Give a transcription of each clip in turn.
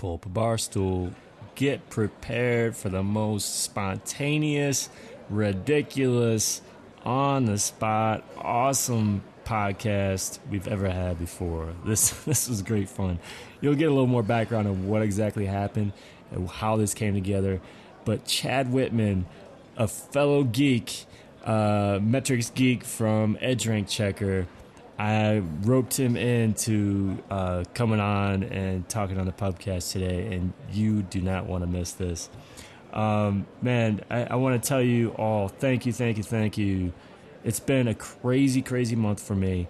pull up a bar stool, get prepared for the most spontaneous, ridiculous, on the spot, awesome podcast we've ever had before. This this was great fun. You'll get a little more background on what exactly happened and how this came together. But Chad Wittman, a fellow geek, uh, metrics geek from EdgeRank Checker, I roped him into uh, coming on and talking on the podcast today, and you do not want to miss this. Um, man, I, I want to tell you all thank you, thank you, thank you. It's been a crazy, crazy month for me.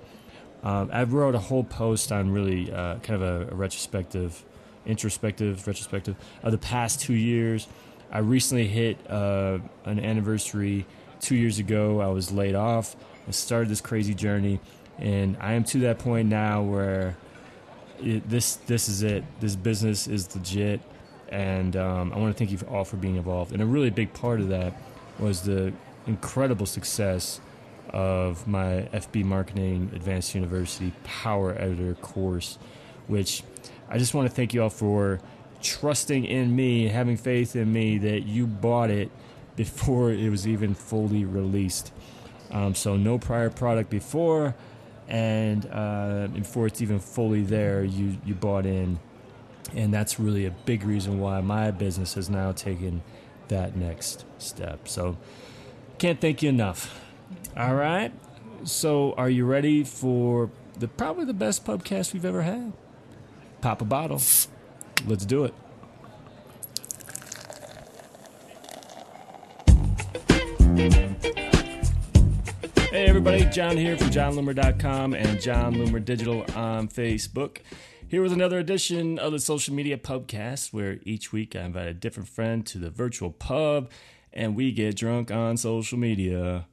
Um, I wrote a whole post on really uh, kind of a, a, retrospective, introspective, retrospective of the past two years. I recently hit uh, an anniversary two years ago. I was laid off. I started this crazy journey, and I am to that point now where it, this this is it. This business is legit and um, I want to thank you all for being involved. And a really big part of that was the incredible success of my FB Marketing Advanced University Power Editor course, which I just want to thank you all for trusting in me, having faith in me that you bought it before it was even fully released. Um, so no prior product before, and uh, before it's even fully there, you you bought in and that's really a big reason why my business has now taken that next step. So, can't thank you enough. All right. So, are you ready for the probably the best podcast we've ever had? Pop a bottle. Let's do it. Hey everybody, Jon here from jonloomer.com and Jon Loomer Digital on Facebook. Here with another edition of the Social Media Pubcast, where each week I invite a different friend to the virtual pub and we get drunk on social media.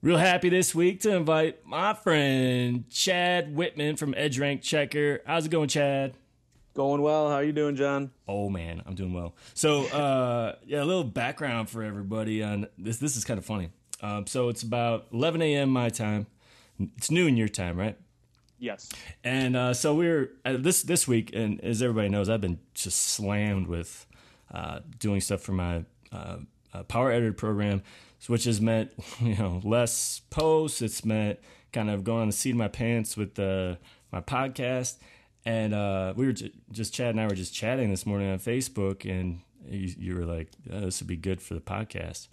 Real happy this week to invite my friend Chad Wittman from Edge Rank Checker. How's it going, Chad? Going well. How are you doing, John? Oh man, I'm doing well. So, uh, yeah, a little background for everybody on this. This is kind of funny. Um, so it's about 11 a.m. my time. It's noon your time, right? Yes. And uh, so we are uh, this this week, and as everybody knows, I've been just slammed with uh, doing stuff for my uh, uh, Power Editor program, which has meant you know less posts. It's meant kind of going on the seat of my pants with the my podcast. And uh, we were j- just Chad and I were just chatting this morning on Facebook, and you, you were like, oh, "This would be good for the podcast."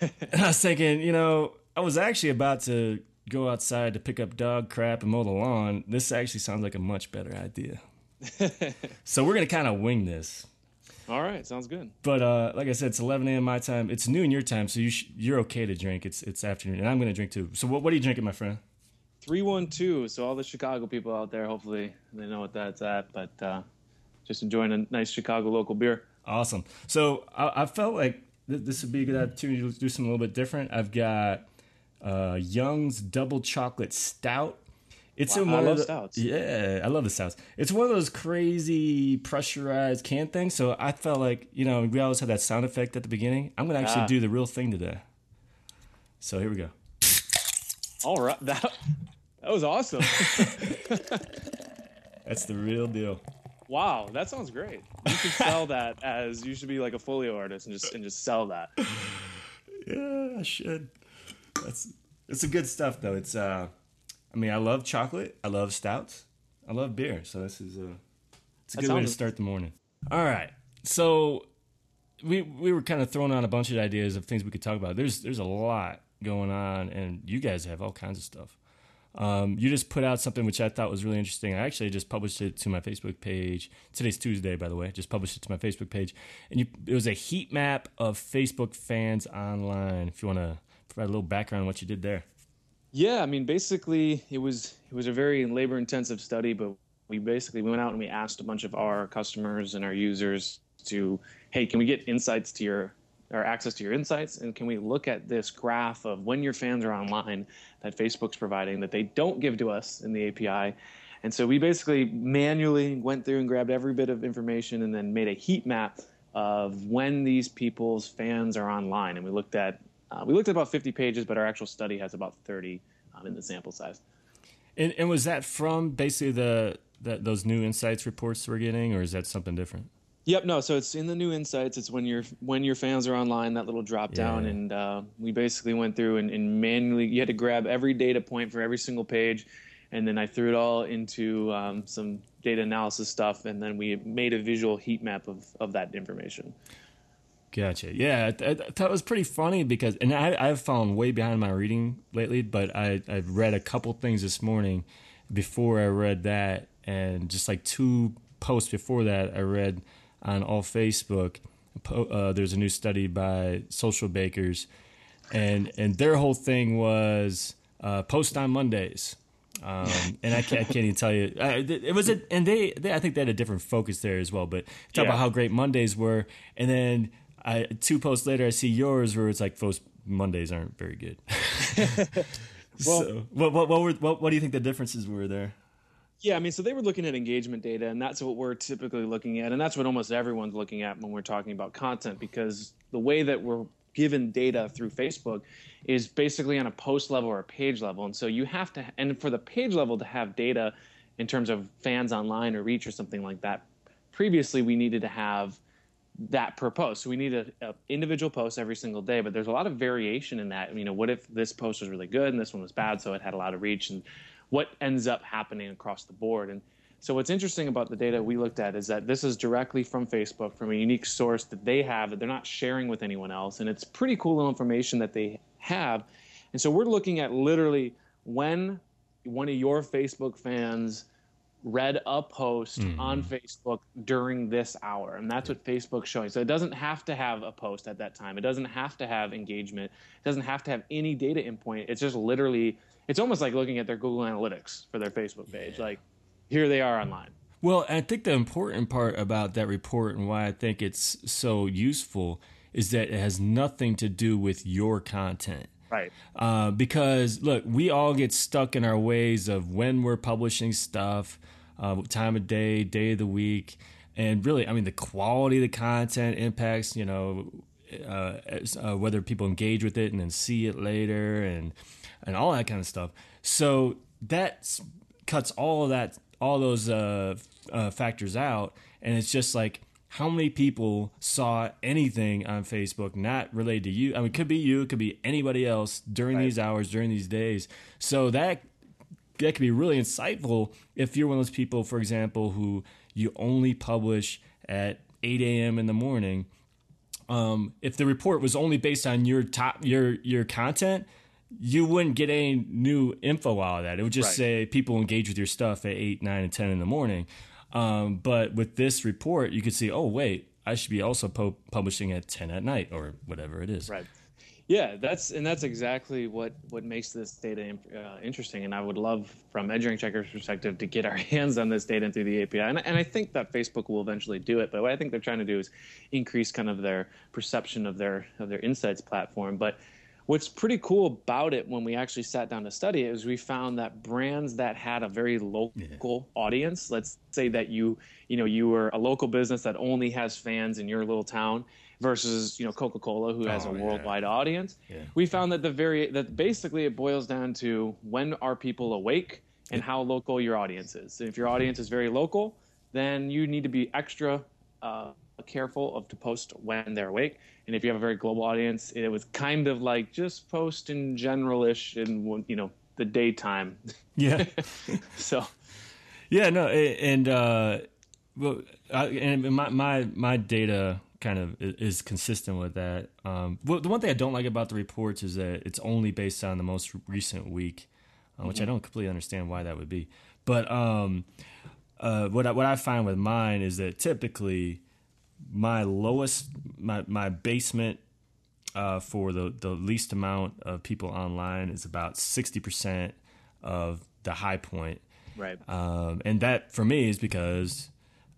and I was thinking, you know, I was actually about to go outside to pick up dog crap and mow the lawn, this actually sounds like a much better idea. so we're gonna kind of wing this. All right, sounds good. But uh, like I said, it's 11 a.m. my time. It's noon your time, so you sh- you're okay to drink. It's it's afternoon, and I'm gonna drink too. So what what are you drinking, my friend? Three one two. So all the Chicago people out there, hopefully they know what that's at. But uh, just enjoying a nice Chicago local beer. Awesome. So I, I felt like th- this would be a good opportunity to do something a little bit different. I've got uh, Young's Double Chocolate Stout. It's wow, I love the, stouts. Yeah, I love the stouts. It's one of those crazy pressurized can things. So I felt like you know we always have that sound effect at the beginning. I'm gonna actually ah. do the real thing today. So here we go. All right, that that was awesome. That's the real deal. Wow, that sounds great. You should sell that as you should be like a foley artist and just and just sell that. Yeah, I should. That's it's some good stuff though. It's uh, I mean, I love chocolate. I love stouts. I love beer. So this is a it's a that good way to start the morning. All right, so we we were kind of throwing out a bunch of ideas of things we could talk about. There's there's a lot going on, and you guys have all kinds of stuff. Um, you just put out something which I thought was really interesting. I actually just published it to my Facebook page. Today's Tuesday, by the way. Just published it to my Facebook page, and you, it was a heat map of Facebook fans online. If you want to provide a little background on what you did there. Yeah, I mean, basically, it was it was a very labor intensive study, but we basically we went out and we asked a bunch of our customers and our users to, hey, can we get insights to your or access to your insights, and can we look at this graph of when your fans are online that Facebook's providing that they don't give to us in the API. And so we basically manually went through and grabbed every bit of information and then made a heat map of when these people's fans are online. And we looked at uh, we looked at about 50 pages, but our actual study has about 30 um, in the sample size. And, and, was that from basically the that those new insights reports we're getting, or is that something different? Yep, no. So it's in the new insights. It's when your when your fans are online, that little drop down, Yeah. and uh, we basically went through and, and manually. You had to grab every data point for every single page, and then I threw it all into um, some data analysis stuff, and then we made a visual heat map of of that information. Gotcha. Yeah, I, th- I thought it was pretty funny because, and I, I've fallen way behind my reading lately, but I, I've read a couple things this morning before I read that, and just like two posts before that, I read on all Facebook. Uh, there's a new study by Social Bakers, and and their whole thing was uh, post on Mondays. Um, and I can't, I can't even tell you. Uh, it was a, and they, they, I think they had a different focus there as well. But talk Yeah. about how great Mondays were, and then I, two posts later, I see yours where it's like, "Folks, Mondays aren't very good." Well- so, what, what, what were, what, what do you think the differences were there? Yeah, I mean, so they were looking at engagement data, and that's what we're typically looking at, and that's what almost everyone's looking at when we're talking about content, because the way that we're given data through Facebook is basically on a post level or a page level, and so you have to, and for the page level to have data in terms of fans online or reach or something like that, previously we needed to have that per post. So we need a, a individual post every single day, but there's a lot of variation in that. You know, what if this post was really good and this one was bad, so it had a lot of reach, and what ends up happening across the board. And so what's interesting about the data we looked at is that this is directly from Facebook, from a unique source that they have that they're not sharing with anyone else, and it's pretty cool little information that they have. And so we're looking at literally when one of your Facebook fans read a post hmm. on Facebook during this hour. And that's what Facebook's showing. So it doesn't have to have a post at that time. It doesn't have to have engagement. It doesn't have to have any data endpoint. It's just literally, it's almost like looking at their Google Analytics for their Facebook page. Like, here they are online. Well, I think the important part about that report and why I think it's so useful is that it has nothing to do with your content. Right. Uh, because look, we all get stuck in our ways of when we're publishing stuff, uh, time of day, day of the week, and really, I mean, the quality of the content impacts, you know, uh, uh, whether people engage with it and then see it later, and and all that kind of stuff. So that cuts all of that, all those uh, uh, factors out, and it's just like how many people saw anything on Facebook not related to you? I mean, it could be you, it could be anybody else during Right. these hours, during these days. So that that could be really insightful if you're one of those people, for example, who you only publish at 8 a.m. in the morning. Um, if the report was only based on your top your your content, you wouldn't get any new info out of that. It would just Right. say people engage with your stuff at eight, nine, and ten in the morning. Um, but with this report, you could see, oh wait, I should be also po- publishing at ten at night or whatever it is. Right. Yeah, that's and that's exactly what what makes this data uh, interesting. And I would love, from EdgeRank Checker's perspective, to get our hands on this data through the API. And, and I think that Facebook will eventually do it. But what I think they're trying to do is increase kind of their perception of their of their insights platform. But what's pretty cool about it when we actually sat down to study it is we found that brands that had a very local audience let's say that you you know you were a local business that only has fans in your little town versus you know coca-cola who has Oh, a yeah. worldwide audience Yeah. we found that the very that basically it boils down to when are people awake and how local your audience is and if your audience is very local then you need to be extra uh, careful of to post when they're awake and if you have a very global audience it was kind of like just post in general-ish in you know the daytime Yeah. so Yeah, no, and uh, well, I, and my my my data kind of is consistent with that. Um, well, the one thing I don't like about the reports is that it's only based on the most recent week, uh, which I don't completely understand why that would be. But um, uh, what I, what I find with mine is that typically my lowest my my basement uh, for the the least amount of people online is about sixty percent of the high point. right Um, and that for me is because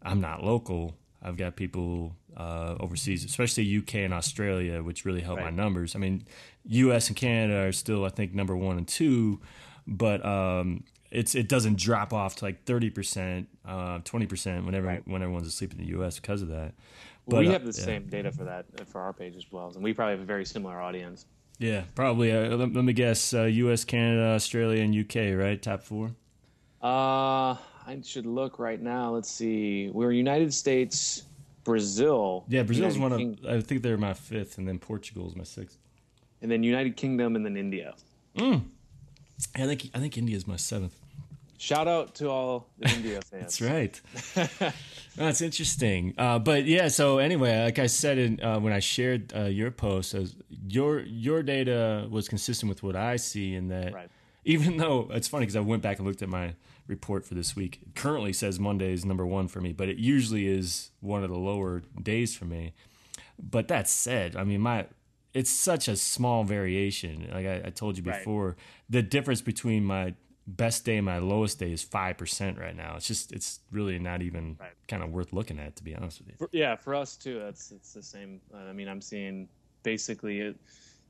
I'm not local. I've got people uh, overseas, especially UK and Australia, which really help my numbers. I mean, US and Canada are still, I think, number one and two, but um, it's it doesn't drop off to like thirty percent, uh, twenty percent whenever Right. when everyone's asleep in the US because of that. we uh, have the yeah. same data for that uh, for our page as well and we probably have a very similar audience Yeah, probably. Uh, let, let me guess: uh, U.S., Canada, Australia, and U.K. Right, top four. uh I should look right now. Let's see. We're United States, Brazil. Yeah, Brazil's United one of. King- I think they're my fifth, and then Portugal's my sixth. and then United Kingdom, and then India. I think I think India's my seventh. Shout out to all the India fans. That's right. That's interesting. Uh, but yeah, so anyway, like I said in, uh, when I shared uh, your post, as your your data was consistent with what I see, in that Right. even though it's funny because I went back and looked at my report for this week. It currently says Monday is number one for me, but it usually is one of the lower days for me. But that said, I mean my it's such a small variation. Like I, I told you Right. before, the difference between my best day my lowest day is five percent right now. It's just it's really not even Right. kind of worth looking at to be honest with you. For, yeah, for us too. That's it's the same. Uh, I mean, I'm seeing basically it,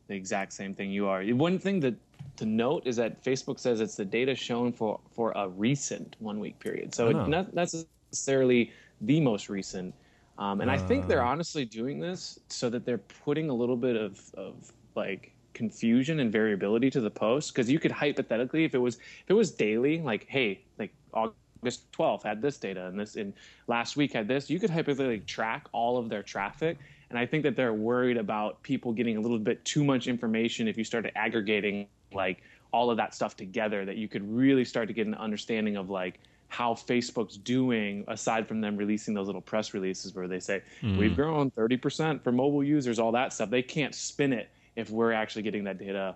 the exact same thing you are. One thing that to note is that Facebook says it's the data shown for for a recent one week period, so Oh. it's not necessarily the most recent. Um, and I think Uh. they're honestly doing this so that they're putting a little bit of of like confusion and variability to the post because you could hypothetically if it was if it was daily like hey like August 12th had this data and this in last week had this you could hypothetically track all of their traffic. And I think that they're worried about people getting a little bit too much information if you started aggregating like all of that stuff together that you could really start to get an understanding of like how Facebook's doing aside from them releasing those little press releases where they say hmm. we've grown 30% for mobile users all that stuff. They can't spin it if we're actually getting that data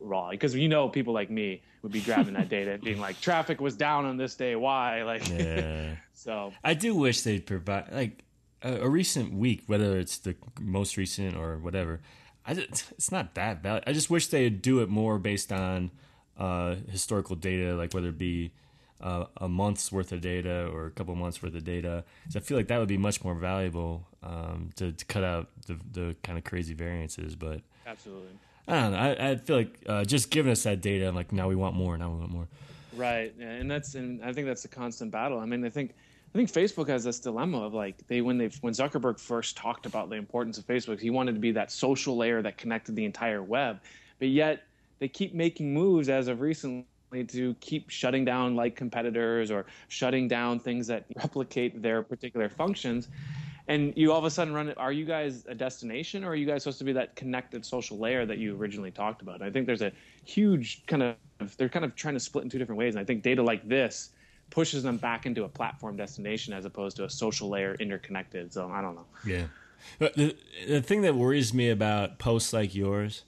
raw because you know people like me would be grabbing that data and being like traffic was down on this day why like Yeah. so I do wish they'd provide like a, a recent week, whether it's the most recent or whatever. I just, it's not that bad. I just wish they'd do it more based on uh, historical data, like whether it be uh, a month's worth of data or a couple months worth of data. 'Cause I feel like that would be much more valuable um, to, to cut out the, the kind of crazy variances. But absolutely I don't know. I, I feel like uh, just giving us that data, I'm like, now we want more. Now we want more. Right, and that's and I think that's a constant battle. I mean, I think I think Facebook has this dilemma of like they when they when Zuckerberg first talked about the importance of Facebook, he wanted to be that social layer that connected the entire web, but yet they keep making moves as of recently to keep shutting down like competitors or shutting down things that replicate their particular functions. And you all of a sudden run it. Are you guys a destination, or are you guys supposed to be that connected social layer that you originally talked about? I think there's a huge kind of they're kind of trying to split in two different ways. And I think data like this pushes them back into a platform destination as opposed to a social layer interconnected. So I don't know. Yeah. But the, the thing that worries me about posts like yours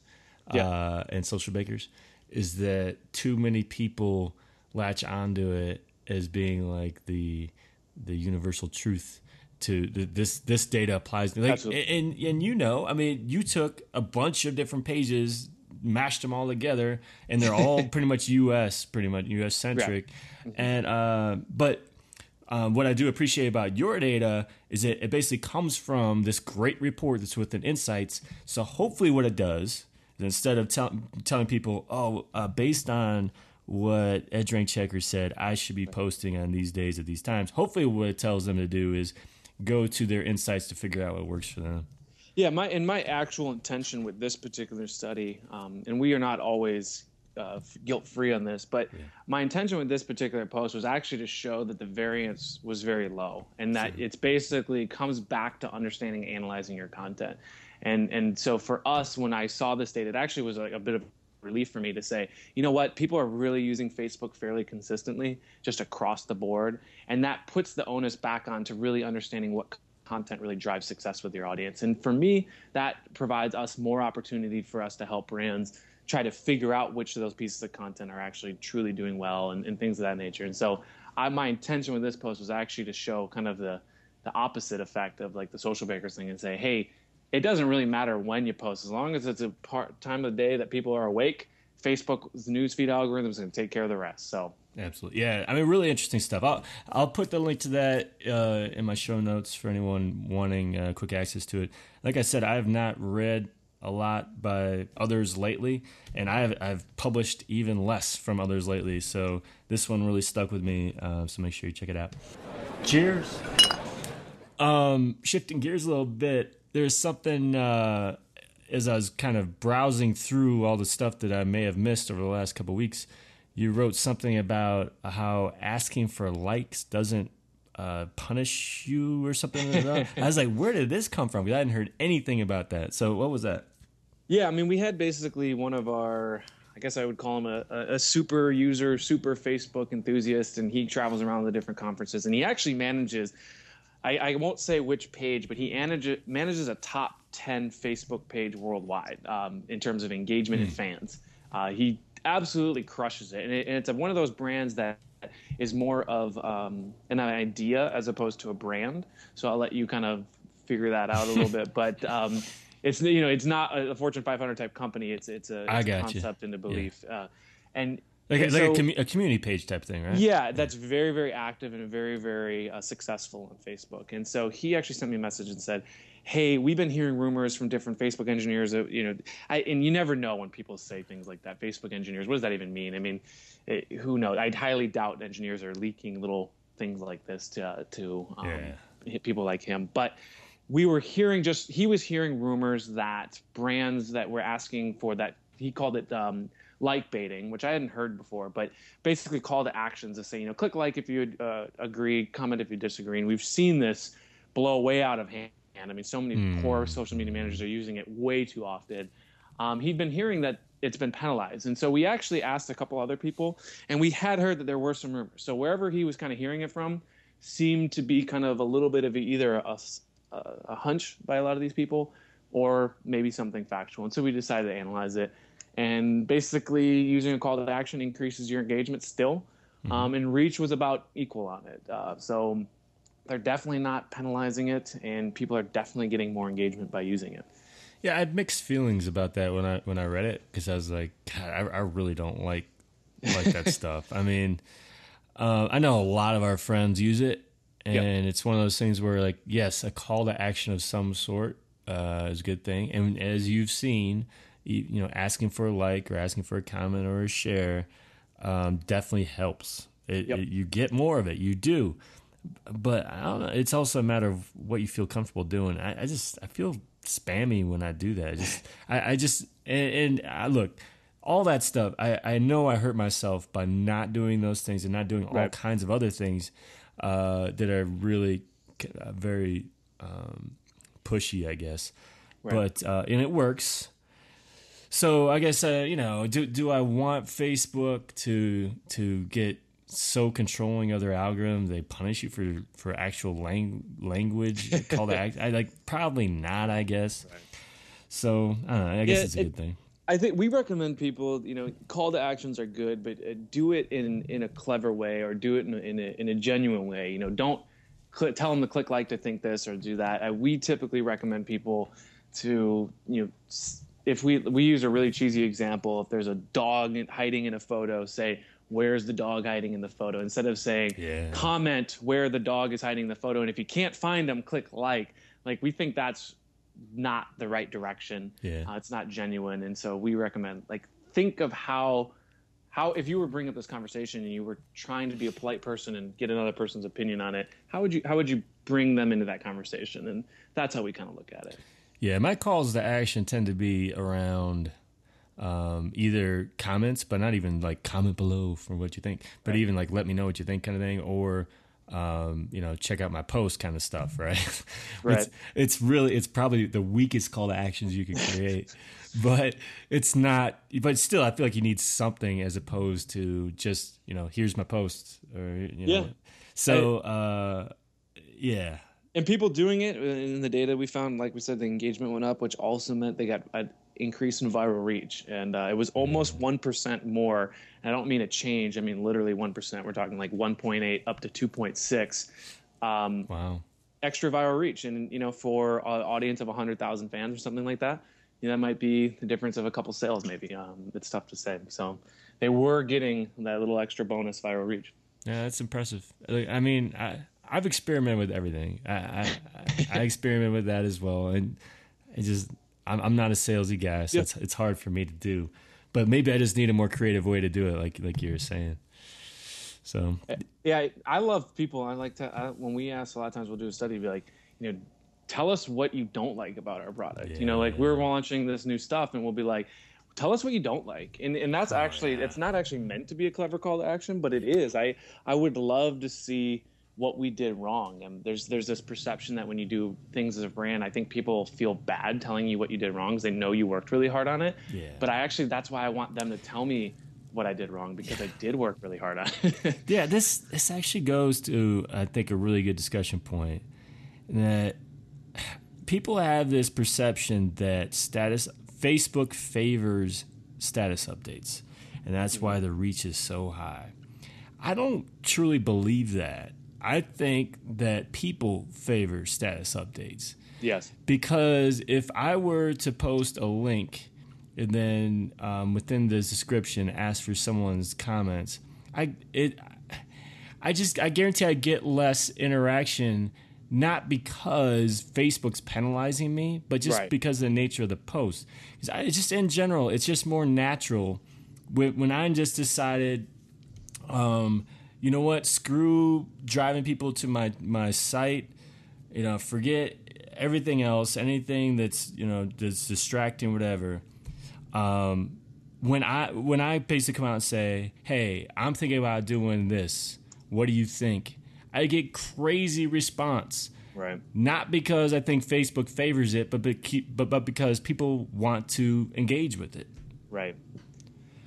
Yeah. uh, and social bakers is that too many people latch onto it as being like the the universal truth to the, this this data applies like Absolutely. and and you know I mean you took a bunch of different pages mashed them all together and they're all pretty much US pretty much US centric and uh but um, what I do appreciate about your data is that it basically comes from this great report that's within Insights. So hopefully, what it does is instead of tell, telling people, "Oh, uh, based on what Ed EdgeRank Checker said, I should be posting on these days at these times," hopefully, what it tells them to do is go to their insights to figure out what works for them. Yeah, my and my actual intention with this particular study, um, and we are not always uh, guilt free on this, but my intention with this particular post was actually to show that the variance was very low, and that it's basically comes back to understanding, analyzing your content, and and so for us, when I saw this data, it actually was like a bit of relief for me to say, you know what, people are really using Facebook fairly consistently, just across the board, and that puts the onus back on to really understanding what content really drives success with your audience. And for me, that provides us more opportunity for us to help brands try to figure out which of those pieces of content are actually truly doing well and, and things of that nature. And so I, my intention with this post was actually to show kind of the, the opposite effect of like the social bakers thing and say, hey, it doesn't really matter when you post as long as it's a part time of the day that people are awake. Facebook's newsfeed algorithm is going to take care of the rest. So Absolutely, yeah. I mean, really interesting stuff. I'll I'll put the link to that uh, in my show notes for anyone wanting uh, quick access to it. Like I said, I have not read a lot by others lately, and I've I've published even less from others lately. So this one really stuck with me. Uh, so make sure you check it out. Cheers. Um, shifting gears a little bit, there's something uh, as I was kind of browsing through all the stuff that I may have missed over the last couple weeks. you wrote something about how asking for likes doesn't uh, punish you or something. I was like, where did this come from? Because I hadn't heard anything about that. So what was that? Yeah, I mean, we had basically one of our, I guess I would call him a, a super user, super Facebook enthusiast, and he travels around the different conferences, and he actually manages. I, I won't say which page, but he manages manages a top ten Facebook page worldwide um, in terms of engagement mm. and hmm. fans. Uh, he absolutely crushes it, and, it, and it's one of those brands that is more of um, an idea as opposed to a brand. So I'll let you kind of figure that out a little bit, but. Um, it's you know it's not a Fortune 500 type company. It's it's a, it's a concept you. and a belief, yeah. uh, and like, and like so, a, com- a, community page type thing, right? Yeah, that's very very active and very very uh, successful on Facebook. And so he actually sent me a message and said, "Hey, we've been hearing rumors from different Facebook engineers. That, you know, I, and you never know when people say things like that. Facebook engineers, what does that even mean? I mean, it, who knows? I'd highly doubt engineers are leaking little things like this to uh, to um, yeah. people like him, but." we were hearing just he was hearing rumors that brands that were asking for that he called it um, like baiting, which I hadn't heard before, but basically call to actions to say, you know, click like if you uh, agree, comment if you disagree. And we've seen this blow way out of hand. I mean, so many mm. poor social media managers are using it way too often. Um, he'd been hearing that it's been penalized. And so we actually asked a couple other people, and we had heard that there were some rumors. So wherever he was kind of hearing it from seemed to be kind of a little bit of either a, a hunch by a lot of these people or maybe something factual. And so we decided to analyze it. And basically, using a call to action increases your engagement still. Mm-hmm. Um, and reach was about equal on it. Uh, so they're definitely not penalizing it, and people are definitely getting more engagement by using it. Yeah, I had mixed feelings about that when I when I read it because I was like, God, I, I, really don't like like that stuff. I mean, uh, I know a lot of our friends use it, and yep. it's one of those things where like yes a call to action of some sort uh, is a good thing and as you've seen you, you, know asking for a like or asking for a comment or a share um, definitely helps it, yep. it, you get more of it you do but I don't know. It's also a matter of what you feel comfortable doing. I, I just I feel spammy when I do that. I just I, I just and, and I look all that stuff. I I know I hurt myself by not doing those things and not doing all right. kinds of other things uh, that are really uh, very um, pushy, I guess. Right. But uh, and it works. So I guess uh, you know, do do I want Facebook to to get so controlling of their algorithm they punish you for for actual lang- language call to act? I like probably not. I guess. Right. So I, know, I guess yeah, it's a it, good thing. I think we recommend people, you know, call to actions are good, but uh, do it in in a clever way or do it in a, in a, in a genuine way. You know, don't cl- tell them to click like to think this or do that. Uh, we typically recommend people to, you know, if we we use a really cheesy example, if there's a dog hiding in a photo, say where's the dog hiding in the photo instead of saying yeah. comment where the dog is hiding in the photo, and if you can't find them, click like. Like we think that's not the right direction. Yeah. Uh, it's not genuine, and so we recommend like think of how how if you were bringing up this conversation and you were trying to be a polite person and get another person's opinion on it, how would you how would you bring them into that conversation? And that's how we kind of look at it. Yeah, my calls to action tend to be around um, either comments, but not even like comment below for what you think, but right. even like let me know what you think kind of thing, or um, you know, check out my post kind of stuff, right? right. It's, it's really, it's probably the weakest call to actions you can create, but it's not, but still, I feel like you need something as opposed to just, you know, here's my post or, you know, yeah. so, uh, yeah. And people doing it in the data we found, like we said, the engagement went up, which also meant they got an increase in viral reach. And uh, it was almost 1% more I don't mean a change. I mean literally one percent. We're talking like 1.8 up to 2.6. Um, wow. Extra viral reach, and you know, for an audience of 100,000 fans or something like that, you know, that might be the difference of a couple sales. Maybe um, it's tough to say. So they were getting that little extra bonus viral reach. Yeah, that's impressive. I mean, I, I've experimented with everything. I, I, I experiment with that as well, and it just I'm, I'm not a salesy guy, so it's it's hard for me to do but maybe I just need a more creative way to do it, like like you were saying. So yeah, I love people. I like to I, when we ask a lot of times we'll do a study, be like, you know, tell us what you don't like about our product. Yeah. You know, like we're launching this new stuff, and we'll be like, tell us what you don't like and and that's oh, actually yeah. it's not actually meant to be a clever call to action but it is i i would love to see what we did wrong and there's there's this perception that when you do things as a brand i think people feel bad telling you what you did wrong because they know you worked really hard on it yeah. but i actually that's why i want them to tell me what i did wrong because i did work really hard on it yeah this this actually goes to i think a really good discussion point that people have this perception that status Facebook favors status updates, and that's mm-hmm. why the reach is so high. I don't truly believe that. I think that people favor status updates. Yes. Because if I were to post a link and then um, within the description ask for someone's comments, I it I just I guarantee I get less interaction not because Facebook's penalizing me, but just right. because of the nature of the post. Because just in general, it's just more natural. When I just decided, um, you know what, screw driving people to my my site. You know, forget everything else, anything that's you know that's distracting, whatever. Um, when I when I basically come out and say, "Hey, I'm thinking about doing this. What do you think?" I get crazy response. Right. Not because I think Facebook favors it, but but but because people want to engage with it. Right.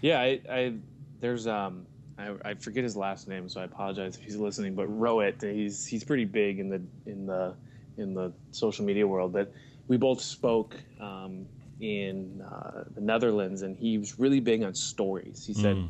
Yeah. I, I there's um I, I forget his last name, so I apologize if he's listening. But Rohit, he's he's pretty big in the in the in the social media world. But we both spoke um, in uh, the Netherlands, and he was really big on stories. He said mm.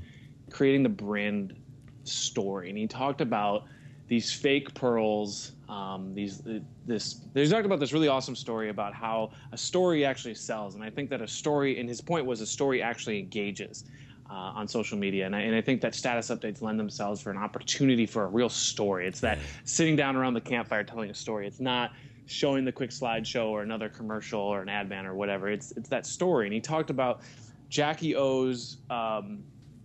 creating the brand story, and he talked about these fake pearls. Um, these this there's talked about this really awesome story about how a story actually sells, and I think that a story, and his point was a story actually engages. Uh, on social media. And I, and I think that status updates lend themselves for an opportunity for a real story. It's that sitting down around the campfire telling a story. It's not showing the quick slideshow or another commercial or an ad ban or whatever. It's it's that story. And he talked about Jackie O's. Um,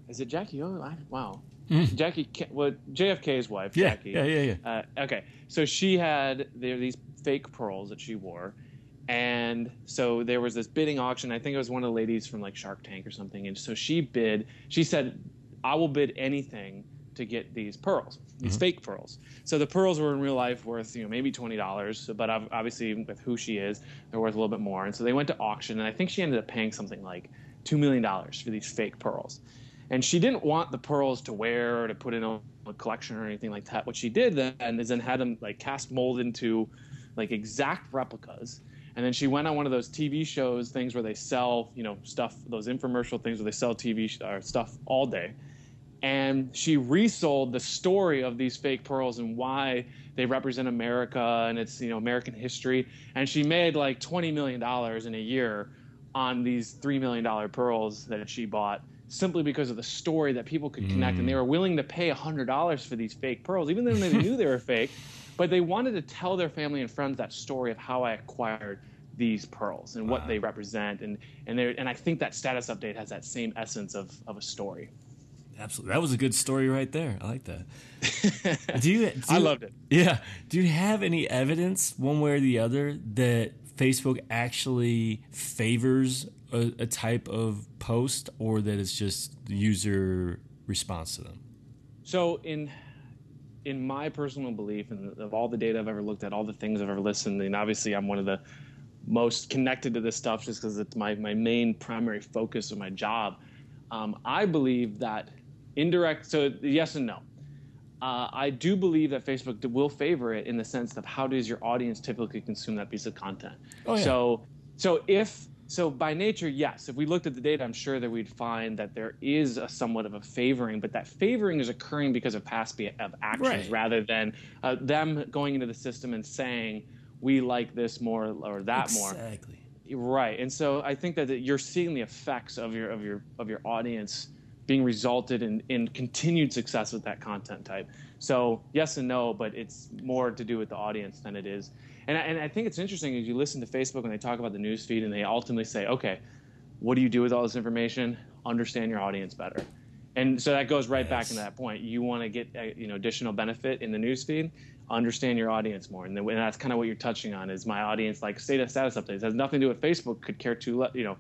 is it Jackie O? I, wow, Mm. Jackie, well, JFK's wife, yeah, Jackie. Yeah, yeah, yeah. Uh, okay, so she had there these fake pearls that she wore, and so there was this bidding auction. I think it was one of the ladies from like Shark Tank or something, and so she bid. She said, "I will bid anything." to get these pearls, these mm-hmm. fake pearls. So the pearls were in real life worth, you know, maybe twenty dollars, but obviously with who she is, they're worth a little bit more. And so they went to auction, and I think she ended up paying something like two million dollars for these fake pearls and she didn't want the pearls to wear or to put in a, a, collection or anything like that. What she did then is then had them like cast mold into like exact replicas. And then she went on one of those TV shows, things where they sell, you know, stuff, those infomercial things where they sell TV sh- or stuff all day. And she resold the story of these fake pearls and why they represent America and it's, you know, American history. And she made like $20 million in a year on these $3 million pearls that she bought simply because of the story that people could connect, mm. and they mm. were willing to pay hundred dollars for these fake pearls, even though they knew they were fake. But they wanted to tell their family and friends that story of how I acquired these pearls and what they represent, and and and I think that status update has that same essence of of a story. Absolutely, that was a good story right there. I like that. do you? Do I loved it. Yeah. Do you have any evidence, one way or the other, that Facebook actually favors a, a type of post or that it's just user response to them? So in in my personal belief and of all the data I've ever looked at, all the things I've ever listened, and obviously I'm one of the most connected to this stuff just because it's my, my main primary focus of my job. Um, I believe that indirect, so yes and no. Uh, I do believe that Facebook will favor it in the sense of how does your audience typically consume that piece of content. Oh, yeah. So, so if so by nature, yes. If we looked at the data, I'm sure that we'd find that there is a somewhat of a favoring, but that favoring is occurring because of past be- of actions right. rather than uh, them going into the system and saying we like this more or that exactly. more. Exactly. Right. And so I think that you're seeing the effects of your of your of your audience being resulted in, in continued success with that content type. So yes and no, but it's more to do with the audience than it is and I, and I think it's interesting as you listen to Facebook when they talk about the news feed and they ultimately say, okay, what do you do with all this information? Understand your audience better. And so that goes right yes. back into that point. You want to get uh, you know additional benefit in the news feed, understand your audience more, and, and that's kind of what you're touching on. Is my audience like status status updates it has nothing to do with Facebook could care to you know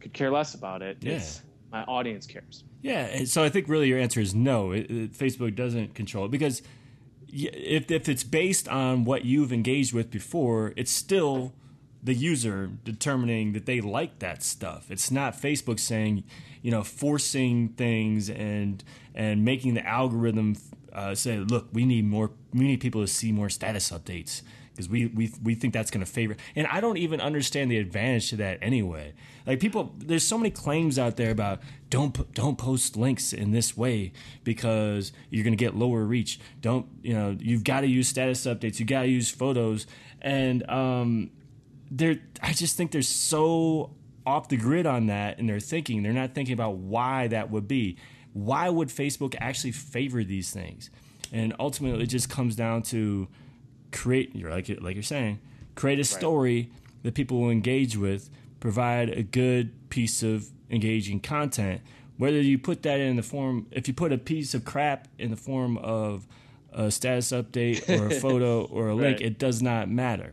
could care less about it. Yeah. It's my audience cares. Yeah, and so I think really your answer is no. It, it, Facebook doesn't control it because if if it's based on what you've engaged with before, it's still the user determining that they like that stuff. It's not Facebook saying, you know, forcing things and and making the algorithm uh, say, look, we need more, we need people to see more status updates because we, we we think that's going to favor. And I don't even understand the advantage to that anyway. Like people, there's so many claims out there about don't don't post links in this way because you're going to get lower reach. Don't you know? You've got to use status updates. You got to use photos. And um, they're I just think they're so off the grid on that in their thinking. They're not thinking about why that would be. Why would Facebook actually favor these things? And ultimately, it just comes down to create. You're like like you're saying, create a story that people will engage with. Provide a good piece of engaging content. Whether you put that in the form, if you put a piece of crap in the form of a status update or a photo or a link, Right. it does not matter.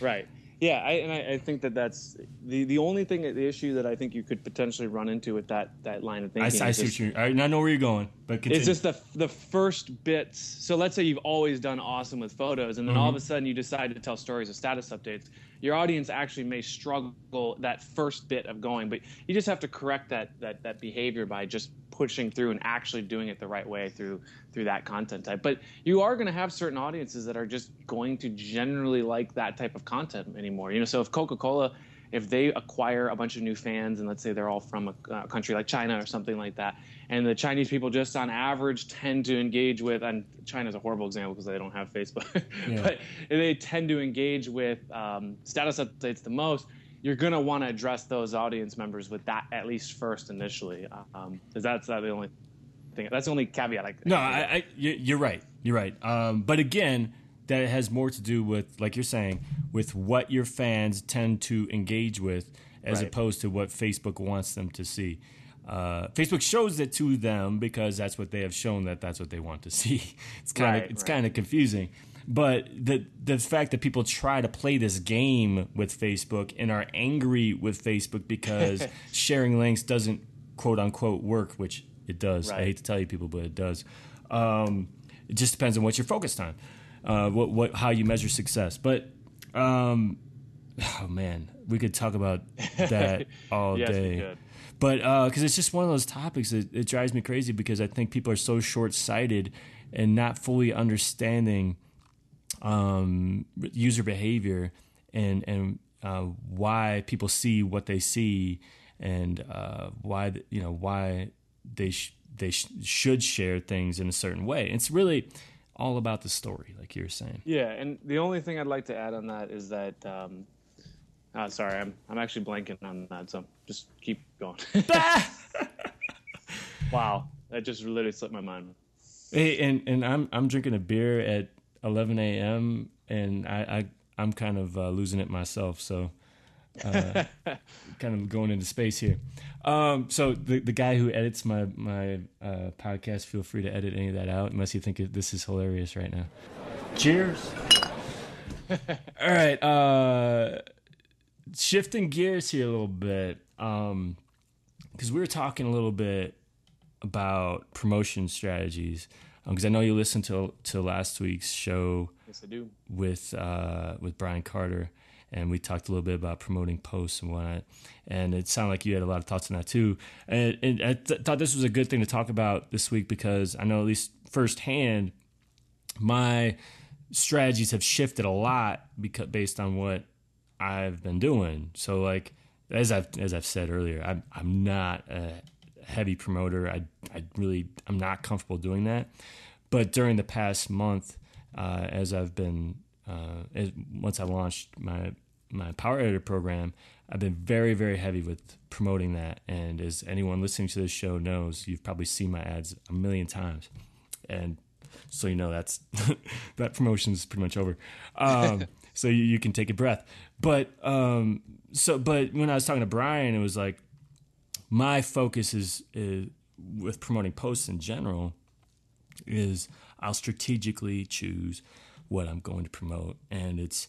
Right. Yeah, I, and I, I think that that's the the only thing, the issue that I think you could potentially run into with that that line of I, thinking. I is see just- what you're. I, I know where you're going, but continue. It's just the the first bits. So let's say you've always done awesome with photos, and then all of a Mm-hmm. sudden you decide to tell stories of status updates. Your audience actually may struggle that first bit of going, but you just have to correct that that that behavior by just pushing through and actually doing it the right way through through that content type. But you are going to have certain audiences that are just going to generally like that type of content anymore. You know, so if Coca Cola if they acquire a bunch of new fans and let's say they're all from a uh, country like China or something like that, and the Chinese people just on average tend to engage with, and China's a horrible example because they don't have Facebook, Yeah. but they tend to engage with um, status updates the most. You're gonna want to address those audience members with that at least first initially, because that's uh, the only thing. That's the only caveat. I, no, I, I, you- you're right. You're right. Um, but again, that has more to do with, like you're saying, with what your fans tend to engage with, as Right. opposed to what Facebook wants them to see. Uh, Facebook shows it to them because that's what they have shown that that's what they want to see. It's kind of Right, it's right. kind of confusing, but the the fact that people try to play this game with Facebook and are angry with Facebook because sharing links doesn't quote unquote work, which it does. I hate to tell you people, but it does. Um, it just depends on what you're focused on, uh, what what how you measure success. But um, oh man, we could talk about that all Yes, day. But because it's just one of those topics that it drives me crazy because I think people are so short sighted and not fully understanding um, user behavior and and uh, why people see what they see and uh, why you know why they sh- they sh- should share things in a certain way. It's really all about the story, like you're saying. Yeah, and the only thing I'd like to add on that is that. Um, uh, sorry, I'm I'm actually blanking on that, so just keep going. wow, that just literally slipped my mind. Hey, and and I'm I'm drinking a beer at 11 a.m. and I, I I'm kind of uh, losing it myself. So. Uh, kind of going into space here. Um, so the the guy who edits my my uh, podcast, feel free to edit any of that out, unless you think it, this is hilarious right now. Cheers. All right. Uh, shifting gears here a little bit, because we were talking a little bit about promotion strategies. Because I know you listened to to last week's show Yes, I do. with uh, with Brian Carter, and we talked a little bit about promoting posts and whatnot. And it sounded like you had a lot of thoughts on that too. And, and I th- thought this was a good thing to talk about this week because I know at least firsthand my strategies have shifted a lot because based on what I've been doing. So like as I've as I've said earlier, I'm I'm not a heavy promoter. I I really I'm not comfortable doing that. But during the past month, uh, as I've been uh, as, once I launched my my Power Editor program, I've been very very heavy with promoting that. And as anyone listening to this show knows, you've probably seen my ads a million times, and so you know that's that promotion is pretty much over. Um, so you, you can take a breath. But um, so but when I was talking to Brian, it was like my focus is, is with promoting posts in general is I'll strategically choose what I'm going to promote, and it's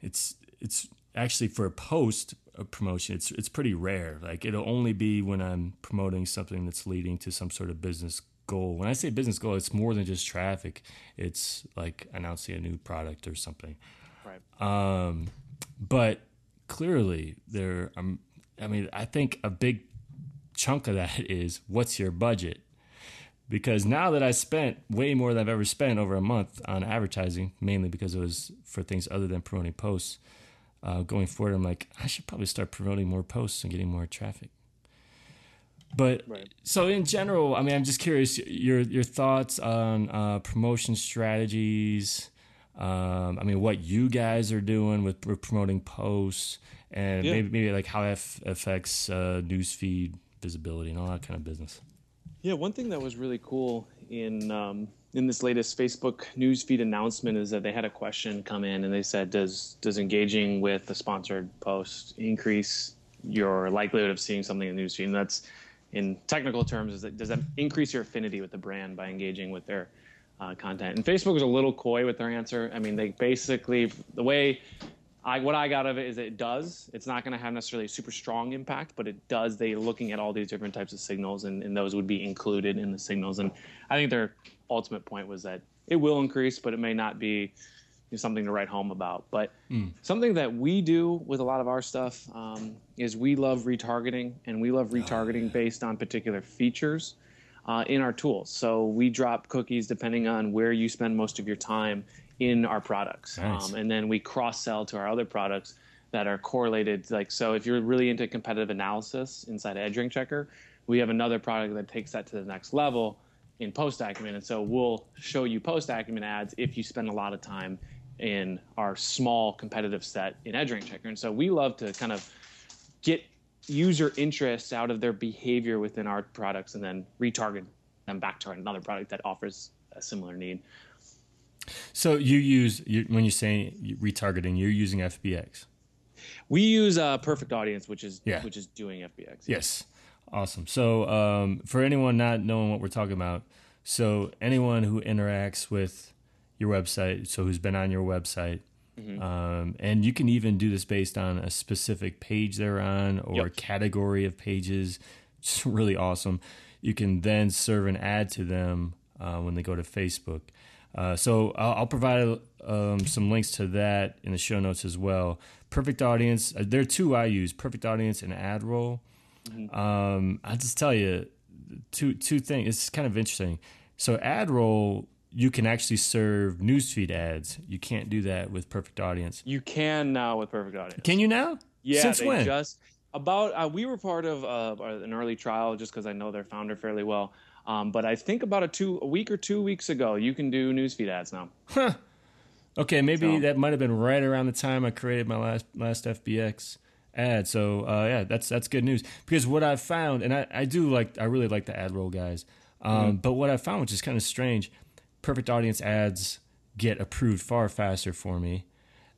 it's it's actually for a post a promotion, it's it's pretty rare. Like it'll only be when I'm promoting something that's leading to some sort of business goal. When I say business goal, it's more than just traffic. It's like announcing a new product or something. Right. Um, but clearly, there. Um, I mean, I think a big chunk of that is what's your budget. Because now that I spent way more than I've ever spent over a month on advertising, mainly because it was for things other than promoting posts, uh, going forward, I'm like, I should probably start promoting more posts and getting more traffic. But Right. so in general, I mean, I'm just curious your your thoughts on uh, promotion strategies. Um, I mean, what you guys are doing with, with promoting posts, and Yeah. maybe maybe like how it affects uh, newsfeed visibility and all that kind of business. Yeah, one thing that was really cool in um, in this latest Facebook newsfeed announcement is that they had a question come in and they said, "Does does engaging with a sponsored post increase your likelihood of seeing something in the newsfeed?" And that's in technical terms, is that does that increase your affinity with the brand by engaging with their uh, content? And Facebook was a little coy with their answer. I mean, they basically the way I, what I got of it is it does. It's not going to have necessarily a super strong impact, but it does. They're looking at all these different types of signals, and, and those would be included in the signals. And I think their ultimate point was that it will increase, but it may not be something to write home about. But something that we do with a lot of our stuff um, is we love retargeting, and we love retargeting based on particular features uh, in our tools. So we drop cookies depending on where you spend most of your time in our products. Nice. Um, and then we cross sell to our other products that are correlated. Like, so if you're really into competitive analysis inside EdgeRank Checker, we have another product that takes that to the next level in Post Acumen. And so we'll show you Post Acumen ads if you spend a lot of time in our small competitive set in EdgeRank Checker. And so we love to kind of get user interest out of their behavior within our products and then retarget them back to another product that offers a similar need. So you use you, when you say retargeting, you're using FBX. We use uh, Perfect Audience, which is Yeah. which is doing FBX. Yes. Awesome. So, um, for anyone not knowing what we're talking about, so anyone who interacts with your website, so who's been on your website, um, and you can even do this based on a specific page they're on or Yep. category of pages. It's really awesome. You can then serve an ad to them uh, when they go to Facebook. Uh, so I'll, I'll provide um, some links to that in the show notes as well. Perfect Audience. Uh, there are two I use: Perfect Audience and AdRoll. Um, I'll just tell you two two things. It's kind of interesting. So AdRoll, you can actually serve newsfeed ads. You can't do that with Perfect Audience. You can now with Perfect Audience. Can you now? Yeah, Since when? just about uh, we were part of uh, an early trial just because I know their founder fairly well. Um, but I think about a two a week or two weeks ago, you can do newsfeed ads now. Okay, maybe So- that might have been right around the time I created my last last FBX ad. So uh, yeah, that's that's good news because what I've found, and I, I do like, I really like the AdRoll guys. Um, But what I found, which is kind of strange, perfect audience ads get approved far faster for me,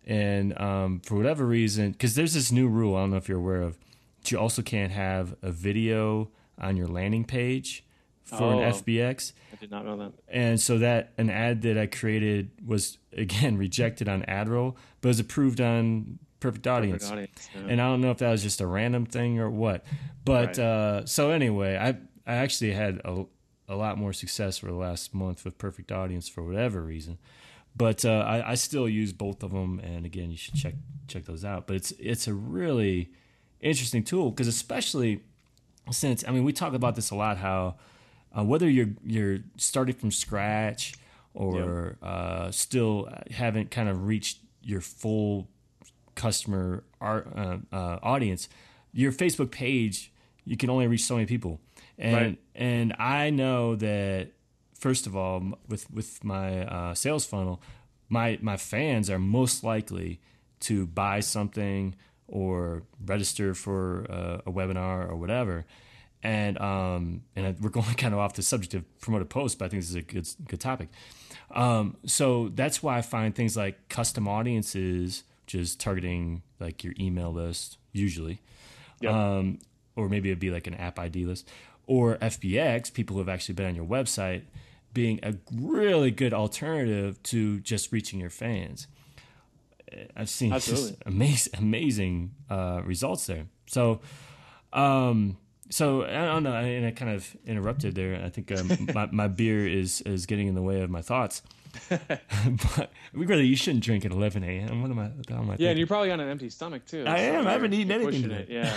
and um, for whatever reason, because there's this new rule I don't know if you're aware of, but you also can't have a video on your landing page for Oh. an FBX. I did not know that. And so that an ad that I created was again rejected on AdRoll, but was approved on Perfect Audience. Perfect audience. yeah. And I don't know if that was just a random thing or what. But Right. uh, so anyway, I I actually had a, a lot more success for the last month with Perfect Audience for whatever reason. But uh, I, I still use both of them, and again, you should check check those out. But it's it's a really interesting tool because especially since I mean we talk about this a lot how uh, whether you're you're starting from scratch or uh, still haven't kind of reached your full customer ar- uh, uh, audience, your Facebook page you can only reach so many people, and Right. and I know that first of all with with my uh, sales funnel, my my fans are most likely to buy something or register for uh, a webinar or whatever. And um, and we're going kind of off the subject of promoted posts, but I think this is a good good topic. Um, so that's why I find things like custom audiences, which is targeting like your email list usually, Yep. um, or maybe it'd be like an app ID list, or FBX, people who have actually been on your website, being a really good alternative to just reaching your fans. I've seen just amazing, amazing uh, results there. So, um, so I don't know, and I kind of interrupted there. I think um, my my beer is is getting in the way of my thoughts. but we really, you shouldn't drink at 11 a.m. What am I? Am I yeah, thinking? and you're probably on an empty stomach too. I am. I haven't eaten anything It. Yeah,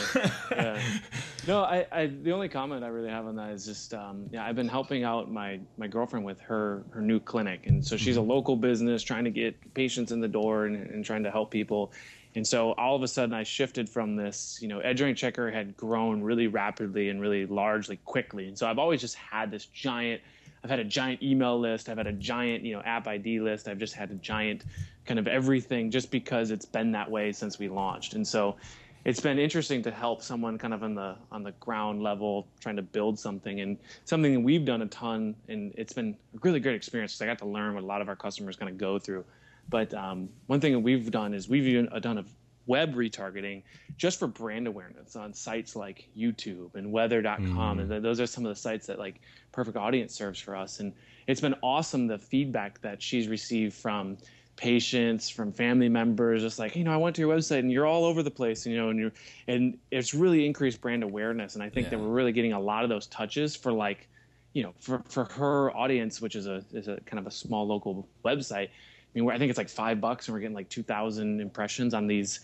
yeah. No, I, I. The only comment I really have on that is just, um, yeah, I've been helping out my my girlfriend with her her new clinic, and so she's a Mm-hmm. local business trying to get patients in the door and, and trying to help people. And so all of a sudden, I shifted from this. You know, EdgeRank Checker had grown really rapidly and really largely quickly, and so I've always just had this giant. I've had a giant email list. I've had a giant, you know, app ID list. I've just had a giant kind of everything just because it's been that way since we launched. And so it's been interesting to help someone kind of on the on the ground level trying to build something and something that we've done a ton and it's been a really great experience because I got to learn what a lot of our customers kind of go through. But um, one thing that we've done is we've even done a web retargeting just for brand awareness on sites like YouTube and weather.com. And those are some of the sites that like Perfect Audience serves for us. And it's been awesome the feedback that she's received from patients, from family members, just like, you know, I went to your website and you're all over the place, and, you know, and you're, and it's really increased brand awareness. And I think that we're really getting a lot of those touches for like, you know, for, for her audience, which is a, is a kind of a small local website. I mean, I think it's like five bucks and we're getting like 2000 impressions on these